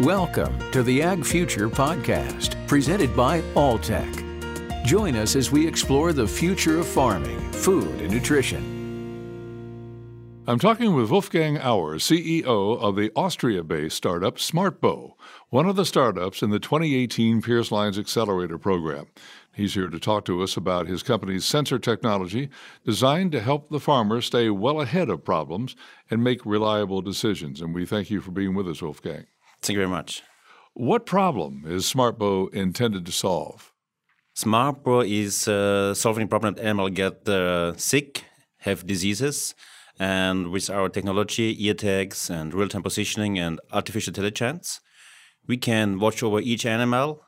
Welcome to the Ag Future Podcast, presented by Alltech. Join us as we explore the future of farming, food, and nutrition. I'm talking with Wolfgang Auer, CEO of the Austria based startup SmartBow, one of the startups in the 2018 Pearse Lyons Accelerator program. He's here to talk to us about his company's sensor technology designed to help the farmer stay well ahead of problems and make reliable decisions. And we thank you for being with us, Wolfgang. Thank you very much. What problem is SmartBow intended to solve? SmartBow is uh, solving the problem that animals get uh, sick, have diseases, and with our technology, ear tags, and real-time positioning and artificial intelligence, we can watch over each animal,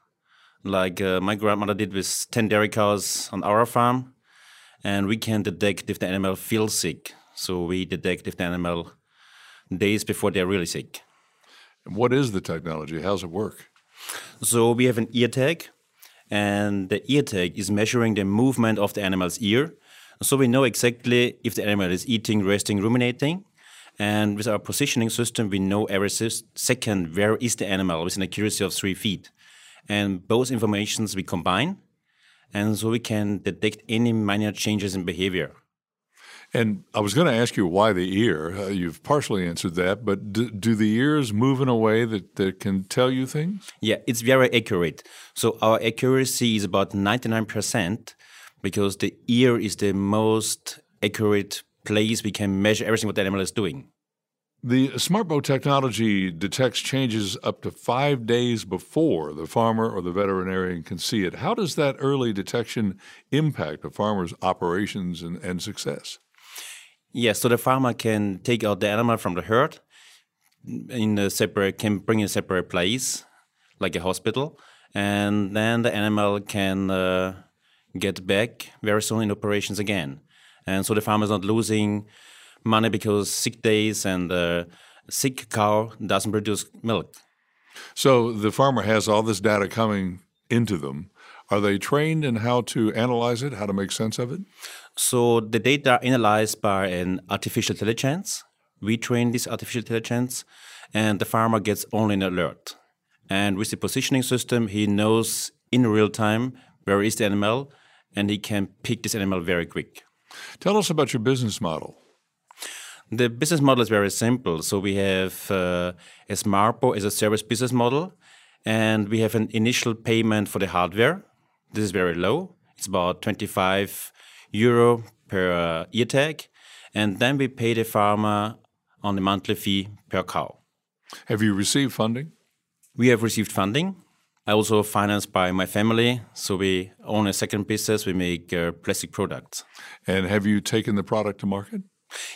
like uh, my grandmother did with 10 dairy cows on our farm, and we can detect if the animal feels sick. So we detect if the animal days before they're really sick. What is the technology? How does it work? So we have an ear tag, and the ear tag is measuring the movement of the animal's ear. So we know exactly if the animal is eating, resting, ruminating. And with our positioning system, we know every second where is the animal with an accuracy of three feet. And both informations we combine, and so we can detect any minor changes in behavior. And I was going to ask you why the ear. Uh, you've partially answered that, but do, do, the ears move in a way that, that can tell you things? Yeah, it's very accurate. So our accuracy is about 99% because the ear is the most accurate place we can measure everything what the animal is doing. The SmartBow technology detects changes up to five days before the farmer or the veterinarian can see it. How does that early detection impact a farmer's operations and, and success? Yes, so the farmer can take out the animal from the herd in a separate can bring in a separate place, like a hospital, and then the animal can uh, get back very soon in operations again. And so the farmer is not losing money because sick days and uh, sick cow doesn't produce milk. So the farmer has all this data coming into them. Are they trained in how to analyze it, how to make sense of it? So the data are analyzed by an artificial intelligence. We train this artificial intelligence, and the farmer gets only an alert. And with the positioning system, he knows in real time where is the animal, and he can pick this animal very quick. Tell us about your business model. The business model is very simple. So we have uh, a SmartBow as a service business model, and we have an initial payment for the hardware. This is very low. It's about 25 euro per uh, ear tag, and then we pay the farmer on the monthly fee per cow. Have you received funding? We have received funding. I also financed by my family, so we own a second business. We make uh, plastic products. And have you taken the product to market?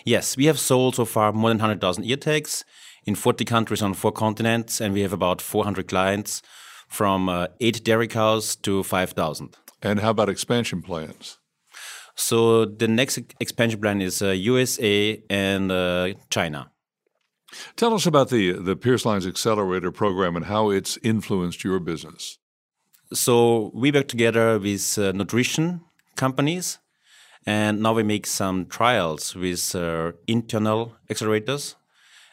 Yes, we have sold so far more than 100,000 ear tags in 40 countries on four continents, and we have about 400 clients from uh, eight dairy cows to 5,000. And how about expansion plans? So the next expansion plan is uh, USA and uh, China. Tell us about the the Pearse Lyons Accelerator program and how it's influenced your business. So we work together with uh, nutrition companies, and now we make some trials with uh, internal accelerators,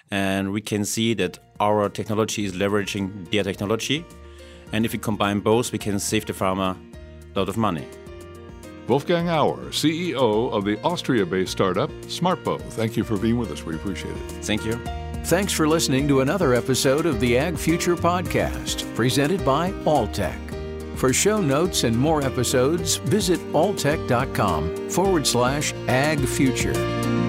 and we can see that our technology is leveraging their technology, and if we combine both, we can save the farmer a lot of money. Wolfgang Auer, CEO of the Austria based startup SmartBow. Thank you for being with us. We appreciate it. Thank you. Thanks for listening to another episode of the Ag Future Podcast, presented by Alltech. For show notes and more episodes, visit alltech.com forward slash ag future.